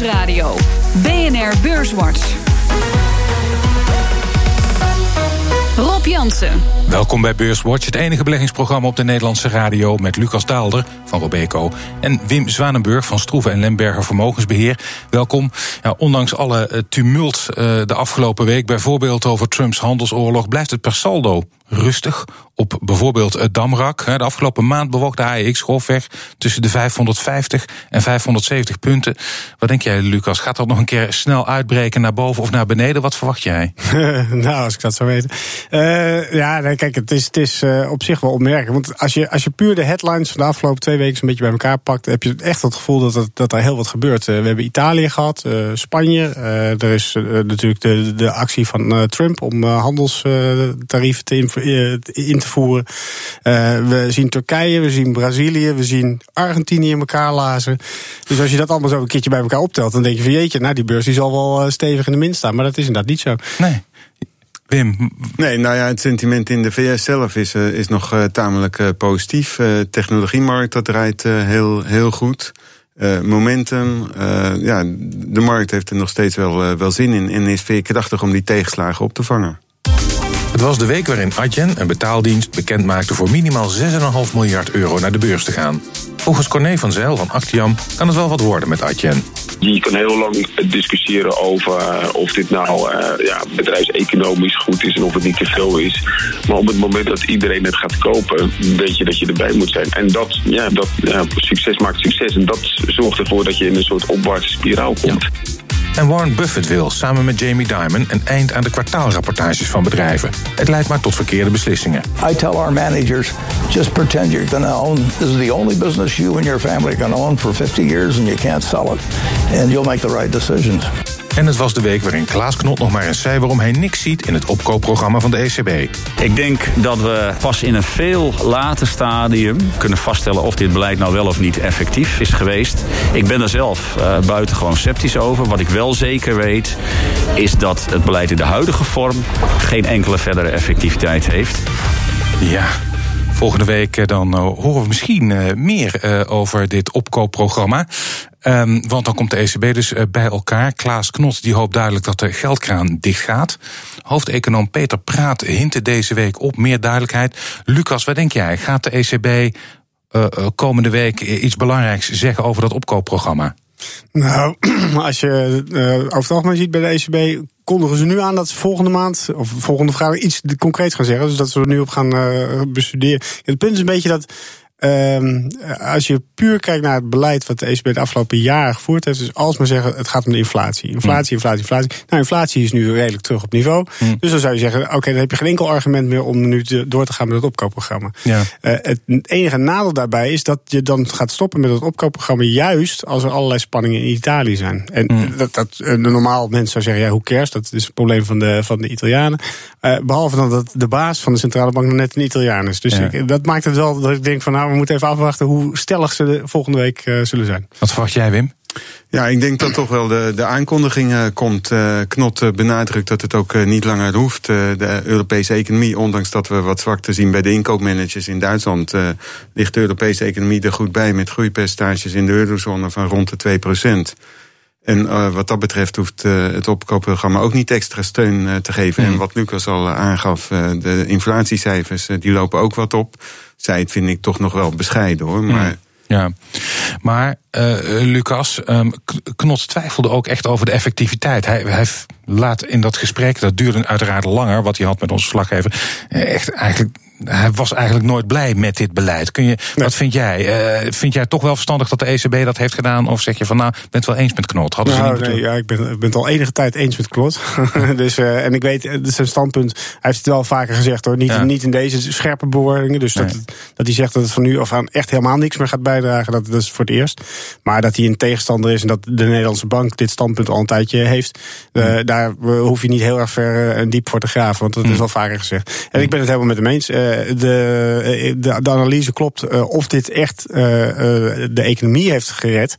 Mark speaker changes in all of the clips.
Speaker 1: Nieuwsradio. BNR Beurswatch. Rob Jansen.
Speaker 2: Welkom bij Beurswatch, het enige beleggingsprogramma op de Nederlandse radio met Lucas Daalder van Robeco en Wim Zwanenburg van Stroeven en Lemberger Vermogensbeheer. Welkom. Ja, ondanks alle eh, tumult uh, de afgelopen week, bijvoorbeeld over Trumps handelsoorlog, blijft het per saldo rustig op bijvoorbeeld het Damrak. De afgelopen maand bewoog de AEX grofweg tussen de 550 en 570 punten. Wat denk jij, Lucas? Gaat dat nog een keer snel uitbreken naar boven of naar beneden? Wat verwacht jij?
Speaker 3: nou, als ik dat zou weten. Uh, ja, kijk, het is, het is uh, op zich wel opmerkelijk. Want als je, als je puur de headlines van de afgelopen twee weken een beetje bij elkaar pakt, heb je echt het gevoel dat, dat, dat er heel wat gebeurt. Uh, we hebben Italië gehad, Spanje. er is natuurlijk de, de actie van Trump om handelstarieven te in voeren. we zien Turkije, we zien Brazilië, we zien Argentinië in elkaar lazen. Dus als je dat allemaal zo een keertje bij elkaar optelt, dan denk je van jeetje, nou die beurs die zal wel stevig in de min staan. Maar dat is inderdaad niet zo.
Speaker 2: Nee. Wim?
Speaker 4: Nee, nou ja, het sentiment in de VS zelf is, uh, is nog uh, tamelijk uh, positief. technologiemarkt, dat draait heel, heel goed. momentum, ja, de markt heeft er nog steeds wel, wel zin in en is veer krachtig om die tegenslagen op te vangen.
Speaker 2: Het was de week waarin Adyen, een betaaldienst, bekend maakte voor minimaal 6,5 miljard euro naar de beurs te gaan. Volgens Corné van Zijl van Actiam kan het wel wat worden met Adyen.
Speaker 5: Je kan heel lang discussiëren over eh, of dit nou uh, ja, bedrijfseconomisch goed is en of het niet te veel is. Maar op het moment dat iedereen het gaat kopen, weet je dat je erbij moet zijn. En dat, ja, dat ja, succes maakt succes. En dat zorgt ervoor dat je in een soort opwaartse spiraal komt.
Speaker 2: En Warren Buffett wil samen met Jamie Dimon een eind aan de kwartaalrapportages van bedrijven. Het leidt maar tot verkeerde beslissingen.
Speaker 6: I tell our managers, just pretend you're to own. This is the only business you and your family can own for 50 years and you can't sell it. And you'll make the right decisions.
Speaker 2: En het was de week waarin Klaas Knot nog maar eens zei waarom hij niks ziet in het opkoopprogramma van de ECB.
Speaker 7: Ik denk dat we pas in een veel later stadium kunnen vaststellen of dit beleid nou wel of niet effectief is geweest. Ik ben er zelf uh, buitengewoon sceptisch over. Wat ik wel zeker weet is dat het beleid in de huidige vorm geen enkele verdere effectiviteit heeft.
Speaker 2: Ja, Volgende week eh, dan uh, horen we misschien meer over dit opkoopprogramma. Um, want dan komt de ECB dus bij elkaar. Klaas Knot die hoopt duidelijk dat de geldkraan dicht gaat. Hoofdeconoom Peter Praat hintte deze week op meer duidelijkheid. Lucas, wat denk jij? Gaat de ECB komende week iets belangrijks zeggen over dat opkoopprogramma?
Speaker 3: Nou, als je uh, over het algemeen ziet bij de ECB, kondigen ze nu aan dat ze volgende maand, of volgende vrijdag, iets concreets gaan zeggen. Dus dat ze er nu op gaan bestuderen. Het punt is een beetje dat Um, als je puur kijkt naar het beleid wat de ECB de afgelopen jaren gevoerd heeft, dus als maar zeggen het gaat om de inflatie. Inflatie, inflatie, inflatie. Nou, inflatie is nu redelijk terug op niveau. Mm. Dus dan zou je zeggen, oké, okay, dan heb je geen enkel argument meer om nu te, door te gaan met het opkoopprogramma. Ja. Uh, het enige nadeel daarbij is dat je dan gaat stoppen met het opkoopprogramma juist als er allerlei spanningen in Italië zijn. En mm. dat, dat de normaal mensen zou zeggen, ja, hoe cares? Dat is het probleem van de, van de Italianen. Uh, behalve dan dat de baas van de centrale bank nog net een Italiaan is. Dus ja. ik, dat maakt het wel dat ik denk van, nou, we moeten even afwachten hoe stellig ze de volgende week uh, zullen zijn.
Speaker 2: Wat verwacht jij, Wim?
Speaker 4: Ja, ik denk dat toch wel de, de aankondiging uh, komt. Uh, Knot benadrukt dat het ook niet langer hoeft. de Europese economie, ondanks dat we wat zwakte zien bij de inkoopmanagers in Duitsland, ligt de Europese economie er goed bij met groeipercentages in de eurozone van rond de 2 procent. En uh, wat dat betreft hoeft uh, het opkoopprogramma ook niet extra steun uh, te geven. Mm. En wat Lucas al aangaf, de inflatiecijfers die lopen ook wat op. Zij het vind ik toch nog wel bescheiden hoor. Maar...
Speaker 2: Mm. Ja, maar Lucas, um, Knot twijfelde ook echt over de effectiviteit. Hij, hij laat in dat gesprek, dat duurde uiteraard langer, wat hij had met onze slaggever, echt eigenlijk hij was eigenlijk nooit blij met dit beleid. Kun je, Wat vind jij? Uh, vind jij toch wel verstandig dat de ECB dat heeft gedaan? Of zeg je van nou, bent het wel eens met Knot?
Speaker 3: Hadden nou, ze niet nee, ja, ik ben, ben het al enige tijd eens met Knot. dus, uh, en ik weet, uh, zijn standpunt, hij heeft het wel vaker gezegd hoor. Niet, ja. niet in deze scherpe bewoordingen. Dus nee. dat, dat hij zegt dat het van nu af aan echt helemaal niks meer gaat bijdragen. Dat, dat is voor het eerst. Maar dat hij een tegenstander is en dat de Nederlandse bank dit standpunt al een tijdje heeft. Mm. Daar hoef je niet heel erg ver en diep voor te graven. Want dat mm. is al vaker gezegd. En ik ben het helemaal met hem eens de, de, de, analyse klopt of dit echt de economie heeft gered.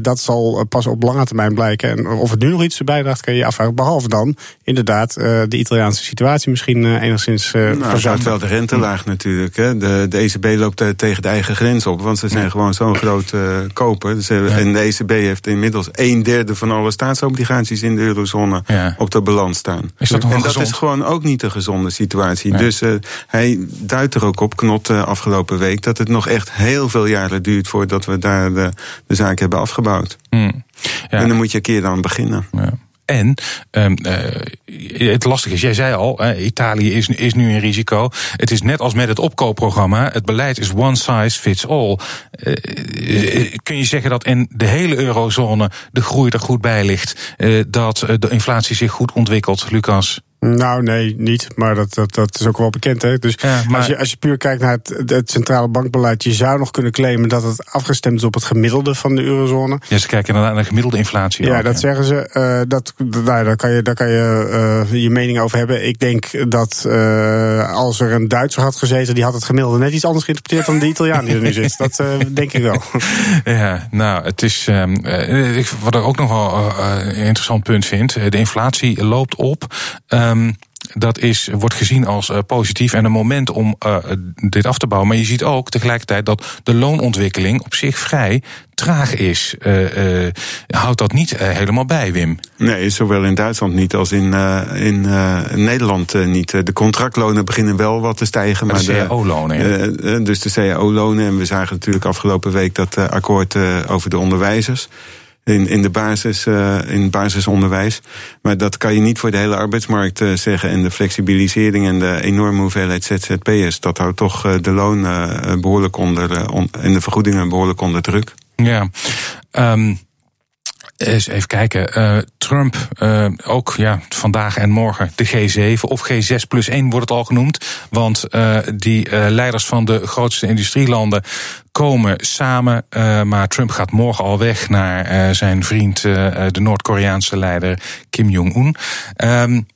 Speaker 3: Dat zal pas op lange termijn blijken. En of het nu nog iets bijdraagt, kan je je afvragen. Behalve dan inderdaad de Italiaanse situatie misschien enigszins uh,
Speaker 4: nou, wel de rente laag natuurlijk. Hè. De, de ECB loopt tegen de eigen grens op. Want ze zijn gewoon zo'n groot koper. Dus, En de ECB heeft inmiddels een derde van alle staatsobligaties in de eurozone op de balans staan.
Speaker 2: Is dat
Speaker 4: en
Speaker 2: dat
Speaker 4: is gewoon ook niet een gezonde situatie. Dus uh, hij duidt er ook op, Knot, uh, afgelopen week, dat het nog echt heel veel jaren duurt voordat we daar de, de zaak hebben afgebouwd. Hmm. Ja. En dan moet je een keer dan beginnen.
Speaker 2: Ja. En um, uh, het lastige is, jij zei al, uh, Italië is, is nu een risico. Het is net als met het opkoopprogramma. Het beleid is one size fits all. Uh, kun je zeggen dat in de hele eurozone de groei er goed bij ligt? dat de inflatie zich goed ontwikkelt, Lucas?
Speaker 3: Nou, nee, niet. Maar dat, dat, dat is ook wel bekend. Hè? Dus maar... als, je, als je puur kijkt naar het, het centrale bankbeleid, je zou nog kunnen claimen dat het afgestemd is op het gemiddelde van de eurozone.
Speaker 2: Ja, ze kijken naar de gemiddelde inflatie.
Speaker 3: Ja, dat zeggen ze. Uh, dat, nou, daar kan je, daar kan je uh, je mening over hebben. Ik denk dat uh, als er een Duitser had gezeten, die had het gemiddelde net iets anders geïnterpreteerd dan de Italiaan die er nu zit. Dat denk ik wel.
Speaker 2: Ja, nou, het is. Um, wat ik ook nog wel een interessant punt vind. De inflatie loopt op. Um, dat is, wordt gezien als uh, positief en een moment om uh, dit af te bouwen. Maar je ziet ook tegelijkertijd dat de loonontwikkeling op zich vrij traag is. Uh, houdt dat niet helemaal bij, Wim?
Speaker 4: Nee, zowel in Duitsland niet als in, in Nederland niet. De contractlonen beginnen wel wat te stijgen.
Speaker 2: Maar de cao-lonen.
Speaker 4: dus de cao-lonen. En we zagen natuurlijk afgelopen week dat akkoord over de onderwijzers in, in, de basis, uh, in basisonderwijs. Maar dat kan je niet voor de hele arbeidsmarkt uh, zeggen. En de flexibilisering en de enorme hoeveelheid ZZP'ers, dat houdt toch uh, de loon behoorlijk onder on, en de vergoedingen behoorlijk onder druk.
Speaker 2: Ja. Um eens even kijken. Uh, Trump, uh, ook ja, vandaag en morgen de G7 of G6 plus 1 wordt het al genoemd. Want uh, die leiders van de grootste industrielanden komen samen. maar Trump gaat morgen al weg naar zijn vriend, de Noord-Koreaanse leider Kim Jong-un. Um,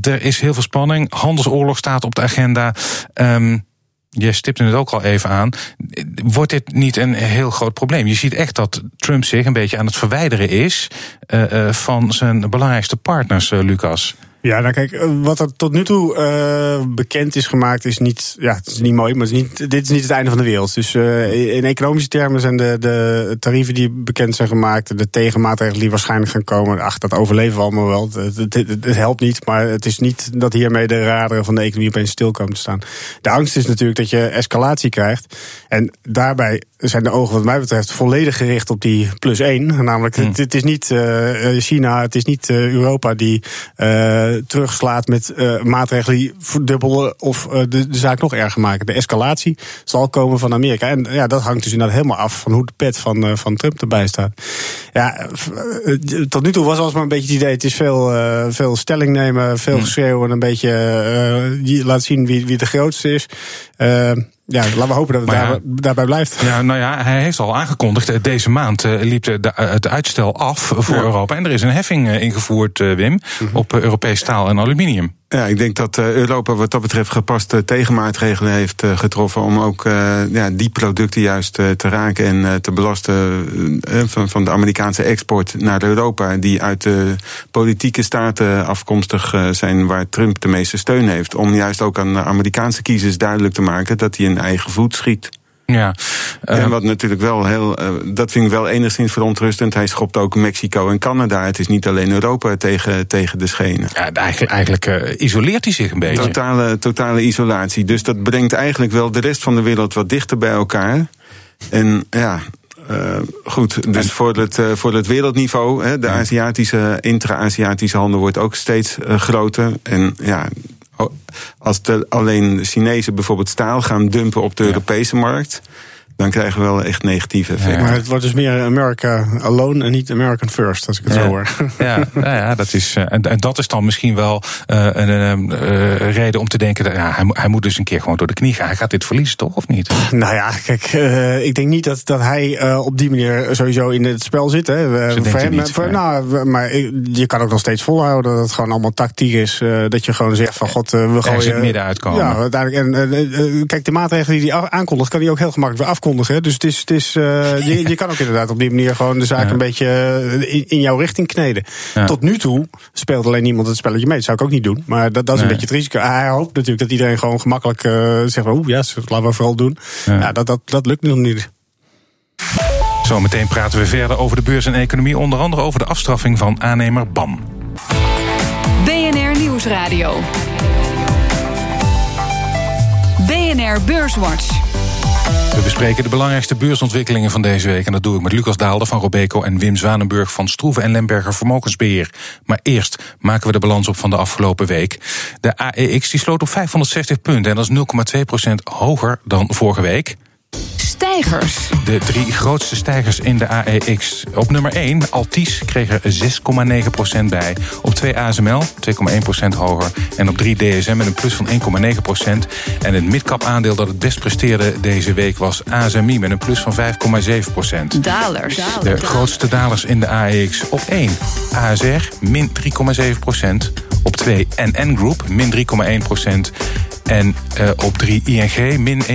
Speaker 2: er is heel veel spanning. Handelsoorlog staat op de agenda. Um, je stipte het ook al even aan. Wordt dit niet een heel groot probleem? Je ziet echt dat Trump zich een beetje aan het verwijderen is uh, van zijn belangrijkste partners, uh, Lucas.
Speaker 3: Ja, nou kijk, eh, wat er tot nu toe uh, bekend is gemaakt is niet, ja, het is niet mooi, maar het is niet, dit is niet het einde van de wereld. Dus uh, in economische termen zijn de, de tarieven die bekend zijn gemaakt, de tegenmaatregelen die waarschijnlijk gaan komen, ach, dat overleven we allemaal wel. Het, het, het, het, helpt niet, maar het is niet dat hiermee de raderen van de economie opeens stil komen te staan. De angst is natuurlijk dat je escalatie krijgt. En daarbij zijn de ogen wat mij betreft volledig gericht op die plus één. Namelijk, hmm. het, is niet uh, China, het is niet Europa die terugslaat met maatregelen die verdubbelen of de, de, zaak nog erger maken. De escalatie zal komen van Amerika. En ja, dat hangt dus inderdaad helemaal af van hoe de pet van, van Trump erbij staat. Ja, tot nu toe was alsmaar een beetje het idee, het is veel, veel stelling nemen, veel hmm. geschreeuwen en een beetje laten zien wie, wie de grootste is ja, laten we hopen dat het daar, daarbij blijft.
Speaker 2: Ja, nou ja, hij heeft al aangekondigd. Eh, deze maand uh, liep de, het uitstel af voor Europa. En er is een heffing ingevoerd, Wim, mhm. op Europees staal en aluminium.
Speaker 4: Ja, ik denk dat Europa wat dat betreft gepaste tegenmaatregelen heeft getroffen om ook ja, die producten juist te raken en te belasten van, van de Amerikaanse export naar Europa, die uit de politieke staten afkomstig zijn waar Trump de meeste steun heeft. Om juist ook aan de Amerikaanse kiezers duidelijk te maken dat hij in eigen voet schiet.
Speaker 2: Ja.
Speaker 4: en eh, wat natuurlijk wel heel, uh, dat vind ik wel enigszins verontrustend. Hij schopt ook Mexico en Canada. Het is niet alleen Europa tegen, tegen de schenen.
Speaker 2: Ja, eigenlijk, eigenlijk uh, isoleert hij zich een beetje.
Speaker 4: Totale, totale isolatie. Dus dat brengt eigenlijk wel de rest van de wereld wat dichter bij elkaar. En ja, uh, goed, dus voor het, uh, voor het wereldniveau, hè, de Aziatische, intra-Aziatische handel wordt ook steeds uh, groter. En ja, als de, alleen Chinezen bijvoorbeeld staal gaan dumpen op de Europese markt dan krijgen we wel echt negatieve effecten.
Speaker 3: Maar het wordt dus meer America alone en niet American first, als ik het
Speaker 2: Ja.
Speaker 3: zo hoor.
Speaker 2: Ja, nou ja, dat is, eh, en, en dat is dan misschien wel eh, een eh, eh, reden om te denken... Dat, ja, hij, moet- hij moet dus een keer gewoon door de knie gaan. Hij gaat dit verliezen, toch? Of niet?
Speaker 3: Nou ja, kijk, eh, ik denk niet dat, dat hij eh, op die manier sowieso in het spel zit. Hè. We- voor hem,
Speaker 2: niet,
Speaker 3: voor-
Speaker 2: nee.
Speaker 3: nou, maar je kan ook nog steeds volhouden dat het gewoon allemaal tactiek is. eh, dat je gewoon zegt van god, we
Speaker 2: in het midden uitkomen.
Speaker 3: Ja, uiteindelijk. En, kijk, de maatregelen die hij aankondigt, kan hij ook heel gemakkelijk weer afkondigen. hè. Dus het is, het is, eh, je, je kan ook inderdaad op die manier gewoon de zaak
Speaker 2: Ja.
Speaker 3: een beetje eh, in, in jouw richting kneden.
Speaker 2: Ja.
Speaker 3: Tot nu toe speelt alleen niemand het spelletje mee. Dat zou ik ook niet doen. Maar dat, dat is een beetje het risico. Hij hoopt natuurlijk dat iedereen gewoon gemakkelijk eh, zegt, oeh ja, laten we vooral doen.
Speaker 2: Ja.
Speaker 3: Ja, dat, dat, dat lukt nog niet.
Speaker 2: Zometeen praten we verder over de beurs en economie. Onder andere over de afstraffing van aannemer BAM.
Speaker 1: BNR Nieuwsradio. BNR Beurswatch.
Speaker 2: We bespreken de belangrijkste beursontwikkelingen van deze week. En dat doe ik met Lucas Daalder van Robeco en Wim Zwanenburg van Stroeven en Lemberger Vermogensbeheer. Maar eerst maken we de balans op van de afgelopen week. De AEX die sloot op 560 punten en dat is 0,2% hoger dan vorige week.
Speaker 1: Stijgers.
Speaker 2: De drie grootste stijgers in de AEX. Op nummer 1, Altis, kreeg er 6,9% bij. Op 2 ASML, 2,1% hoger. En op 3 DSM met een plus van 1,9%. En het midcap aandeel dat het best presteerde deze week was ASMI met een plus van 5,7%.
Speaker 1: Dalers.
Speaker 2: De grootste dalers in de AEX. Op 1 ASR, min 3,7%. Op 2 NN Group, min 3,1%. En eh, op 3 ING, min 1,4%.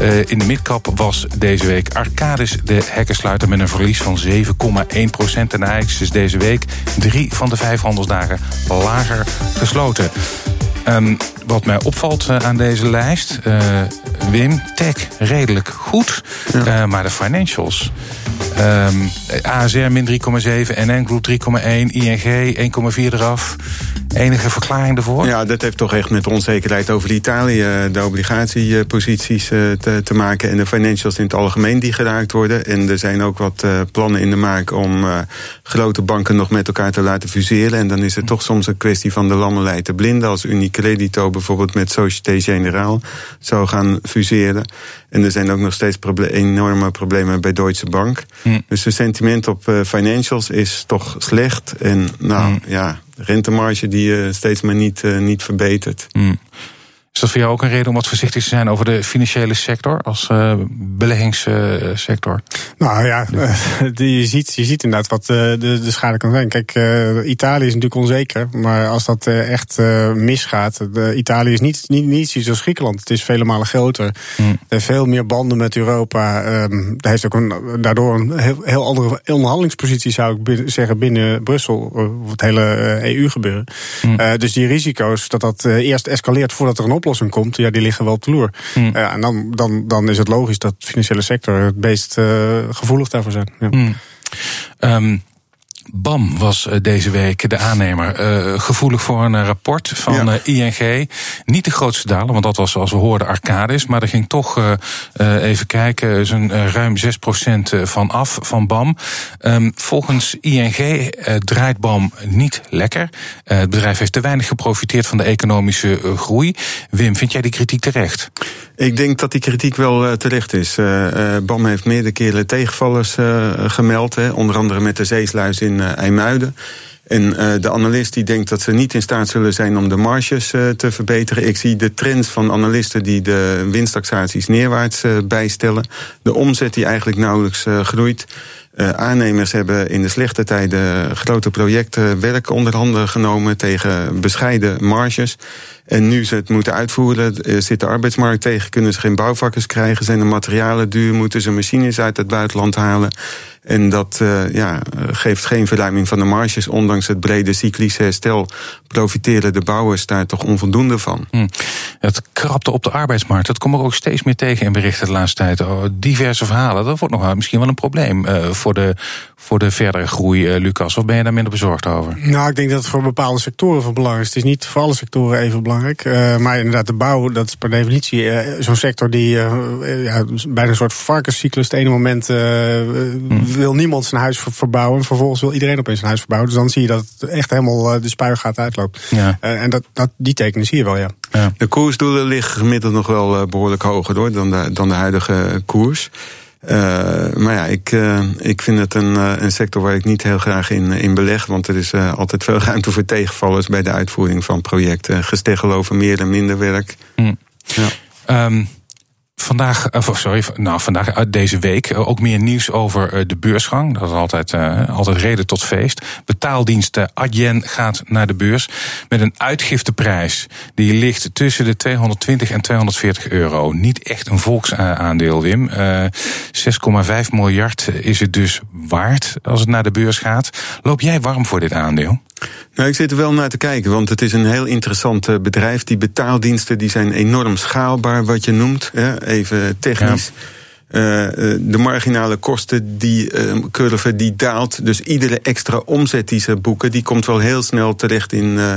Speaker 2: Eh, in de midcap was deze week Arcadis de hekkensluiter met een verlies van 7,1%. En de is deze week drie van de vijf handelsdagen lager gesloten. Ehm, wat mij opvalt eh, aan deze lijst, eh, Wim, tech redelijk goed, eh, maar de financials. ehm, ASR min 3,7, NN Group 3,1, ING 1,4 eraf. Enige verklaring ervoor?
Speaker 4: Ja, dat heeft toch echt met onzekerheid over Italië, de obligatieposities te, te maken en de financials in het algemeen die geraakt worden. En er zijn ook wat plannen in de maak om grote banken nog met elkaar te laten fuseren. En dan is het toch soms een kwestie van de lammelij te blinden. Als Unicredito bijvoorbeeld met Société Générale zou gaan fuseren. En er zijn ook nog steeds proble- enorme problemen bij Deutsche Bank.
Speaker 2: Hm.
Speaker 4: Dus de sentiment op eh, financials is toch slecht. En nou
Speaker 2: Hm.
Speaker 4: ja, rentemarge die eh, steeds maar niet, eh, niet verbetert.
Speaker 2: Hmm. Is dat voor jou ook een reden om wat voorzichtig te zijn over de financiële sector als eh, beleggingssector?
Speaker 3: Nou ja, eh, die- je, ziet, je ziet inderdaad wat eh, de, de schade kan zijn. Kijk, eh, Italië is natuurlijk onzeker. Maar als dat eh, echt eh, misgaat. de- Italië is niet, niet, niet zoiets als Griekenland. Het is vele malen groter.
Speaker 2: Hmm.
Speaker 3: Veel meer banden met Europa. ehm het heeft ook een, daardoor een heel, heel andere onderhandelingspositie, zou ik zeggen, binnen Brussel. eh, Of het hele EU gebeuren.
Speaker 2: Hmm.
Speaker 3: Eh, dus die risico's dat dat eh, eerst escaleert voordat er een oplossing komt, ja, die liggen wel op de loer.
Speaker 2: Hmm.
Speaker 3: Ja, en dan, dan, dan is het logisch dat de financiële sector het meest eh, gevoelig daarvoor zijn. Ja.
Speaker 2: Hmm. Ehm, BAM was eh, deze week de aannemer. eh, gevoelig voor een eh, rapport van
Speaker 4: Ja.
Speaker 2: ING. Niet de grootste daler, want dat was zoals we hoorden Arcadis. Maar er ging toch, even kijken, zo'n ruim 6% eh, van af van BAM. Ehm, volgens ING draait BAM niet lekker. Het bedrijf heeft te weinig geprofiteerd van de economische groei. Wim, vind jij die kritiek terecht?
Speaker 4: Ik denk dat die kritiek wel eh, terecht is. Eh, eh, BAM heeft meerdere keren tegenvallers gemeld. Hè, onder andere met de zeesluis in IJmuiden. En de analist die denkt dat ze niet in staat zullen zijn om de marges te verbeteren. Ik zie de trends van analisten die de winsttaxaties neerwaarts bijstellen. De omzet die eigenlijk nauwelijks groeit. Eh, aannemers hebben in de slechte tijden grote projecten werk onder handen genomen tegen bescheiden marges. En nu ze het moeten uitvoeren, eh, zit de arbeidsmarkt tegen, kunnen ze geen bouwvakkers krijgen, zijn de materialen duur, moeten ze machines uit het buitenland halen. En dat uh, ja, geeft geen verruiming van de marges. Ondanks het brede cyclische herstel profiteren de bouwers daar toch onvoldoende van.
Speaker 2: Hm. Het op de arbeidsmarkt. Dat komen we ook steeds meer tegen in berichten de laatste tijd. Oh, diverse verhalen. Dat wordt nog misschien wel een probleem uh, voor, de, voor de verdere groei, uh, Lucas. Of ben je daar minder bezorgd over?
Speaker 3: Nou, ik denk dat het voor bepaalde sectoren van belang is. Het is niet voor alle sectoren even belangrijk. Uh, maar inderdaad, de bouw, dat is per definitie uh, zo'n sector die ja, bijna een soort varkenscyclus. Het ene moment hm. wil niemand zijn huis verbouwen. En vervolgens wil iedereen opeens zijn huis verbouwen. Dus dan zie je dat het echt helemaal de spuigaat uitloopt.
Speaker 2: Ja.
Speaker 3: en dat, dat, die tekenen zie je wel, ja.
Speaker 2: Ja.
Speaker 4: De koersdoelen liggen gemiddeld nog wel behoorlijk hoger hoor, dan, de, dan de huidige koers. Uh, maar ja, ik, uh, ik vind het een, uh, een sector waar ik niet heel graag in, in beleg. Want er is altijd veel ruimte voor tegenvallers bij de uitvoering van projecten. Gesteggel over meer en minder werk.
Speaker 2: Mm. Ja. Um, Vandaag, of sorry, nou vandaag uit deze week ook meer nieuws over de beursgang. Dat is altijd, altijd reden tot feest. Betaaldiensten Adyen gaat naar de beurs met een uitgifteprijs die ligt tussen de 220 en 240 euro. Niet echt een volksaandeel, Wim. Uh, 6,5 miljard is het dus waard als het naar de beurs gaat. Loop jij warm voor dit aandeel?
Speaker 4: Nou, ik zit er wel naar te kijken, want het is een heel interessant bedrijf. Die betaaldiensten die zijn enorm schaalbaar, wat je noemt. Hè, even technisch. Uh, de marginale kosten, die uh, curve, die daalt. Dus iedere extra omzet die ze boeken, die komt wel heel snel terecht in, uh,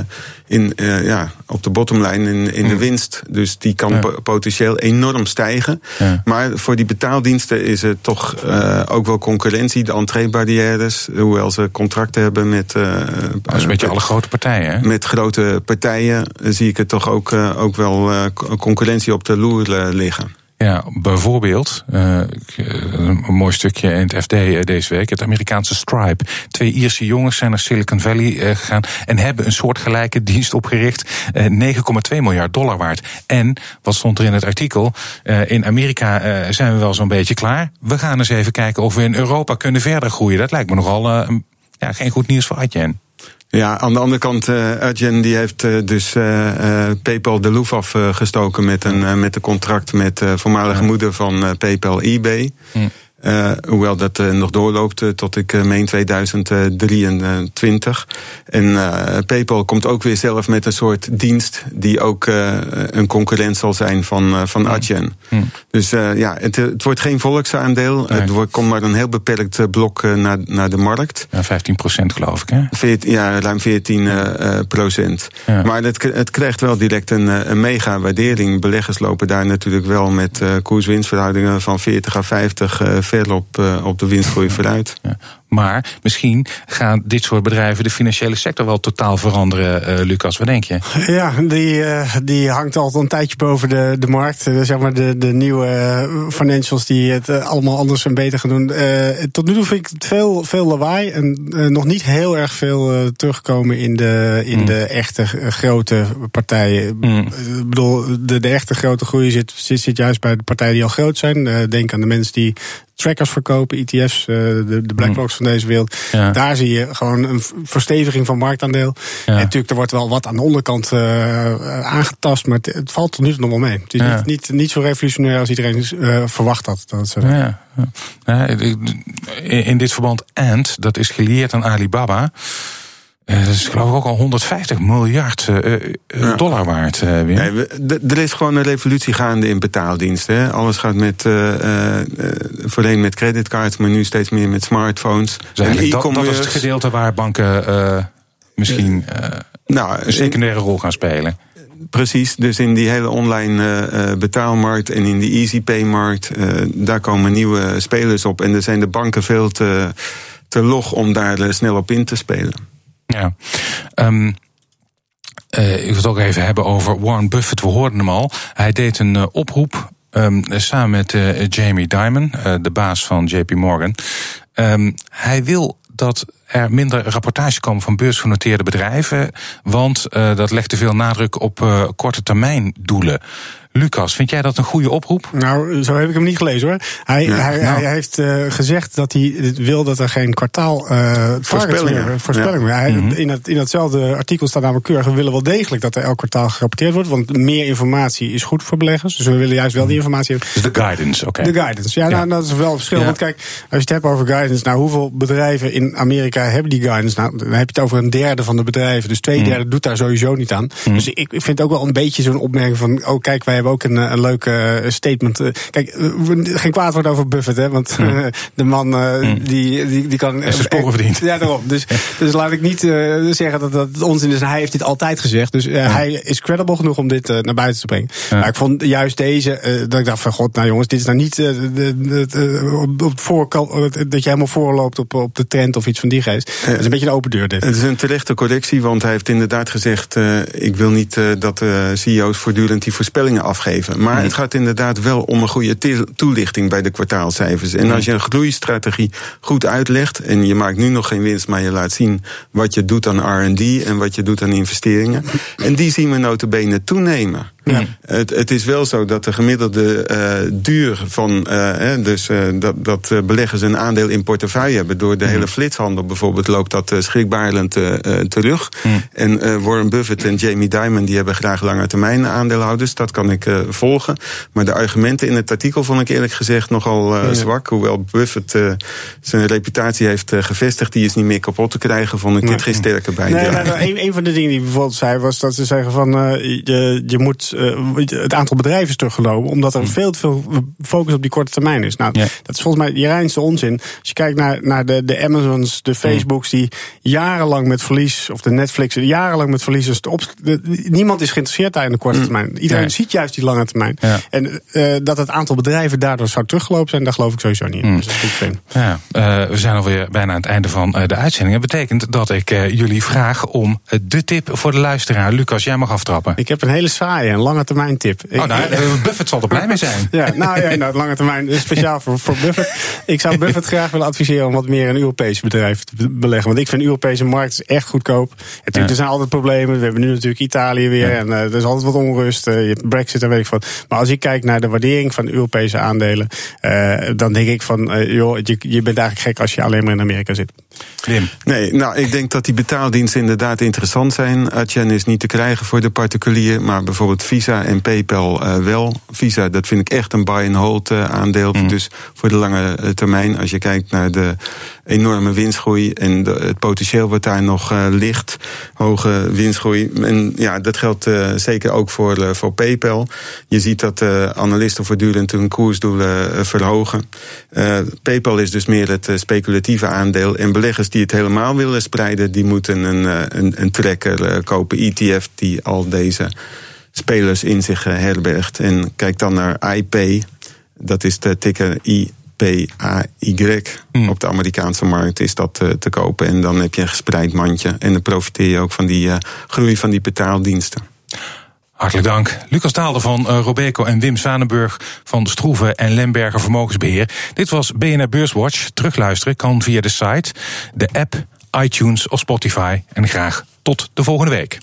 Speaker 4: in, ja, op de bottomline, in, in mm. de winst. Dus die kan ja. potentieel enorm stijgen.
Speaker 2: Ja.
Speaker 4: Maar voor die betaaldiensten is er toch ook wel concurrentie, de entreebarrières. Hoewel ze contracten hebben met.
Speaker 2: Dat is een beetje alle grote partijen. Hè?
Speaker 4: Met grote partijen zie ik er toch ook, ook wel concurrentie op de loer liggen.
Speaker 2: Ja, bijvoorbeeld, uh, een mooi stukje in het FD deze week, het Amerikaanse Stripe. Twee Ierse jongens zijn naar Silicon Valley gegaan en hebben een soortgelijke dienst opgericht, uh, 9,2 miljard dollar waard. En, wat stond er in het artikel, in Amerika zijn we wel zo'n beetje klaar. We gaan eens even kijken of we in Europa kunnen verder groeien. Dat lijkt me nogal ja, geen goed nieuws voor Adyen.
Speaker 4: Ja, aan de andere kant, uh, Adyen die heeft uh, dus uh, PayPal de loef afgestoken met een, met een contract met voormalige moeder van PayPal eBay. Uh, hoewel dat uh, nog doorloopt uh, tot ik meen 2023. En PayPal komt ook weer zelf met een soort dienst die ook een concurrent zal zijn van, van Adyen.
Speaker 2: Hmm.
Speaker 4: Dus ja, het, het, wordt geen volksaandeel.
Speaker 2: Nee.
Speaker 4: Het wordt, komt maar een heel beperkt blok naar, naar de markt.
Speaker 2: Ja, 15 procent geloof ik hè?
Speaker 4: 14, ja, ruim 14 procent.
Speaker 2: Ja.
Speaker 4: Maar het, het krijgt wel direct een, een mega waardering. Beleggers lopen daar natuurlijk wel met koers-winstverhoudingen van 40 à 50 ver op, uh, op de winstgroei vooruit.
Speaker 2: Ja. Maar misschien gaan dit soort bedrijven de financiële sector wel totaal veranderen, uh, Lucas. Wat denk je?
Speaker 3: Ja, die, uh, die hangt al een tijdje boven de, de markt. Uh, zeg maar de, de nieuwe financials die het allemaal anders en beter gaan doen. tot nu toe vind ik het veel, veel lawaai en nog niet heel erg veel terugkomen in de, in mm. de echte grote partijen.
Speaker 2: Mm.
Speaker 3: Ik bedoel, de, de echte grote groei zit, zit, zit juist bij de partijen die al groot zijn. denk aan de mensen die trackers verkopen, ETF's, de, de BlackRocks van deze wereld.
Speaker 2: Ja.
Speaker 3: Daar zie je gewoon een versteviging van marktaandeel.
Speaker 2: Ja.
Speaker 3: En natuurlijk, er wordt wel wat aan de onderkant uh, aangetast, maar het, het, valt tot nu toe nog wel mee. Het is
Speaker 2: Ja.
Speaker 3: niet, niet, niet zo revolutionair als iedereen uh, verwacht had. Dat
Speaker 2: Ja, in, dit verband Ant, dat is gelieerd aan Alibaba. Uh, dat is geloof ik ook al 150 miljard uh,
Speaker 4: Ja.
Speaker 2: dollar waard. Wim.
Speaker 4: Nee, we- er is gewoon een revolutie gaande in betaaldiensten. Hè. Alles gaat met, eh, eh, voorheen met creditcards, maar nu steeds meer met smartphones.
Speaker 2: Dus eigenlijk dat, dat is het gedeelte waar banken eh, misschien eh,
Speaker 4: Nou,
Speaker 2: een secundaire rol gaan spelen.
Speaker 4: Precies, dus in die hele online eh, eh, betaalmarkt en in die EasyPay-markt, eh, daar komen nieuwe spelers op. En er zijn de banken veel te, te log om daar eh, snel op in te spelen.
Speaker 2: Ja. Um, uh, ik wil het ook even hebben over Warren Buffett. We hoorden hem al. Hij deed een uh, oproep um, samen met uh, Jamie Dimon, de baas van JP Morgan. Um, hij wil dat er minder rapportage komen van beursgenoteerde bedrijven, want dat legt te veel nadruk op korte termijn doelen. Lucas, vind jij dat een goede oproep?
Speaker 3: Nou, zo heb ik hem niet gelezen hoor. Hij,
Speaker 4: Ja,
Speaker 3: hij,
Speaker 2: nou.
Speaker 3: hij heeft uh, gezegd dat hij wil dat er geen kwartaal uh,
Speaker 4: Voorspellingen.
Speaker 3: meer, voorspellingen meer. Hij,
Speaker 2: Mhm.
Speaker 3: in, dat, in datzelfde artikel staat namelijk keurig, we willen wel degelijk dat er elk kwartaal gerapporteerd wordt, want meer informatie is goed voor beleggers. Dus we willen juist wel die informatie hebben.
Speaker 2: Dus de guidance, oké.
Speaker 3: De guidance, ja,
Speaker 2: Ja.
Speaker 3: Nou, dat is wel een verschil.
Speaker 2: Ja.
Speaker 3: Want kijk, als je het hebt over guidance, nou hoeveel bedrijven in Amerika hebben die guidance? Nou, dan heb je het over een derde van de bedrijven. Dus twee
Speaker 2: Mm.
Speaker 3: derde doet daar sowieso niet aan.
Speaker 2: Mm.
Speaker 3: Dus ik, ik vind ook wel een beetje zo'n opmerking van, oh kijk, wij hebben ook een, een leuke statement. Kijk, geen kwaad woord over Buffett, hè, want de man die, die, die kan.
Speaker 2: Is sporen verdiend.
Speaker 3: Ja, daarom. Dus, dus laat ik niet zeggen dat dat onzin is. Hij heeft dit altijd gezegd. Dus hij is credible genoeg om dit naar buiten te brengen. Maar ik vond juist deze, dat ik dacht van god, nou jongens, dit is nou niet op, op voorkant, dat je helemaal voorloopt op, op de trend of iets van die geest. Het is een beetje een open deur dit.
Speaker 4: Het is een terechte correctie, want hij heeft inderdaad gezegd, ik wil niet dat de CEO's voortdurend die voorspellingen afgeven. Maar het gaat inderdaad wel om een goede toelichting bij de kwartaalcijfers. En als je een groeistrategie goed uitlegt en je maakt nu nog geen winst, maar je laat zien wat je doet aan R&D en wat je doet aan investeringen. En die zien we notabene toenemen. Ja. Het, het, is wel zo dat de gemiddelde uh, duur van. Uh, dus uh, dat, dat beleggers een aandeel in portefeuille hebben. Door de hele flitshandel bijvoorbeeld loopt dat schrikbarend terug. En Warren Buffett en Jamie Dimon die hebben graag lange termijn aandeelhouders. Dat kan ik volgen. Maar de argumenten in het artikel vond ik eerlijk gezegd nogal zwak. Hoewel Buffett zijn reputatie heeft gevestigd, die is niet meer kapot te krijgen, vond ik dit geen sterke bijdrage.
Speaker 3: Nee, nou, een, een, van de dingen die bijvoorbeeld zei was dat ze zeggen van je, je moet uh, het aantal bedrijven is teruggelopen. Omdat er hmm. veel te veel focus op die korte termijn is. Nou, dat is volgens mij je reinste onzin. Als je kijkt naar, naar de, de Amazons, de hmm. Facebooks, die jarenlang met verlies, of de Netflix, jarenlang met verlies. Dus op, niemand is geïnteresseerd daar in de korte hmm. termijn. Iedereen ziet juist die lange termijn. En uh, dat het aantal bedrijven daardoor zou teruggelopen zijn, daar geloof ik sowieso niet in. Dus dat is
Speaker 2: Ja, uh, we zijn alweer bijna aan het einde van de uitzending. Dat betekent dat ik jullie vraag om de tip voor de luisteraar. Lucas, jij mag aftrappen.
Speaker 3: Ik heb een hele saaie en lange termijn tip.
Speaker 2: Oh, nou, Buffett zal er blij mee zijn.
Speaker 3: ja, nou ja, nou, lange termijn, speciaal voor, voor Buffett. Ik zou Buffett graag willen adviseren om wat meer in Europese bedrijven te beleggen. Want ik vind de Europese markt echt goedkoop. Natuurlijk, er zijn altijd problemen. We hebben nu natuurlijk Italië weer. En uh, er is altijd wat onrust. Uh, je hebt Brexit en weet ik wat. Maar als ik kijk naar de waardering van Europese aandelen. Uh, dan denk ik van, joh, je, je bent eigenlijk gek als je alleen maar in Amerika zit.
Speaker 4: Wim. Nee, nou, ik denk dat die betaaldiensten inderdaad interessant zijn. Adyen is niet te krijgen voor de particulier, maar bijvoorbeeld Visa en PayPal uh, wel. Visa, dat vind ik echt een buy-and-hold uh, aandeel. Mm. Dus voor de lange uh, termijn, als je kijkt naar de enorme winstgroei en de, het potentieel wat daar nog ligt, hoge winstgroei. En ja, dat geldt zeker ook voor, voor PayPal. Je ziet dat analisten voortdurend hun koersdoelen verhogen. PayPal is dus meer het speculatieve aandeel en beleggers die het helemaal willen spreiden, die moeten een, eh, een, een tracker eh, kopen, ETF, die al deze spelers in zich eh, herbergt. En kijk dan naar IP, dat is de ticker IPAY. Hmm. Op de Amerikaanse markt is dat te kopen. En dan heb je een gespreid mandje. En dan profiteer je ook van die groei van die betaaldiensten.
Speaker 2: Hartelijk dank. Lucas Daalder van uh, Robeco en Wim Zwanenburg van Stroeven en Lemberger Vermogensbeheer. Dit was BNR Beurswatch. Terugluisteren kan via de site, de app, iTunes of Spotify. En graag tot de volgende week.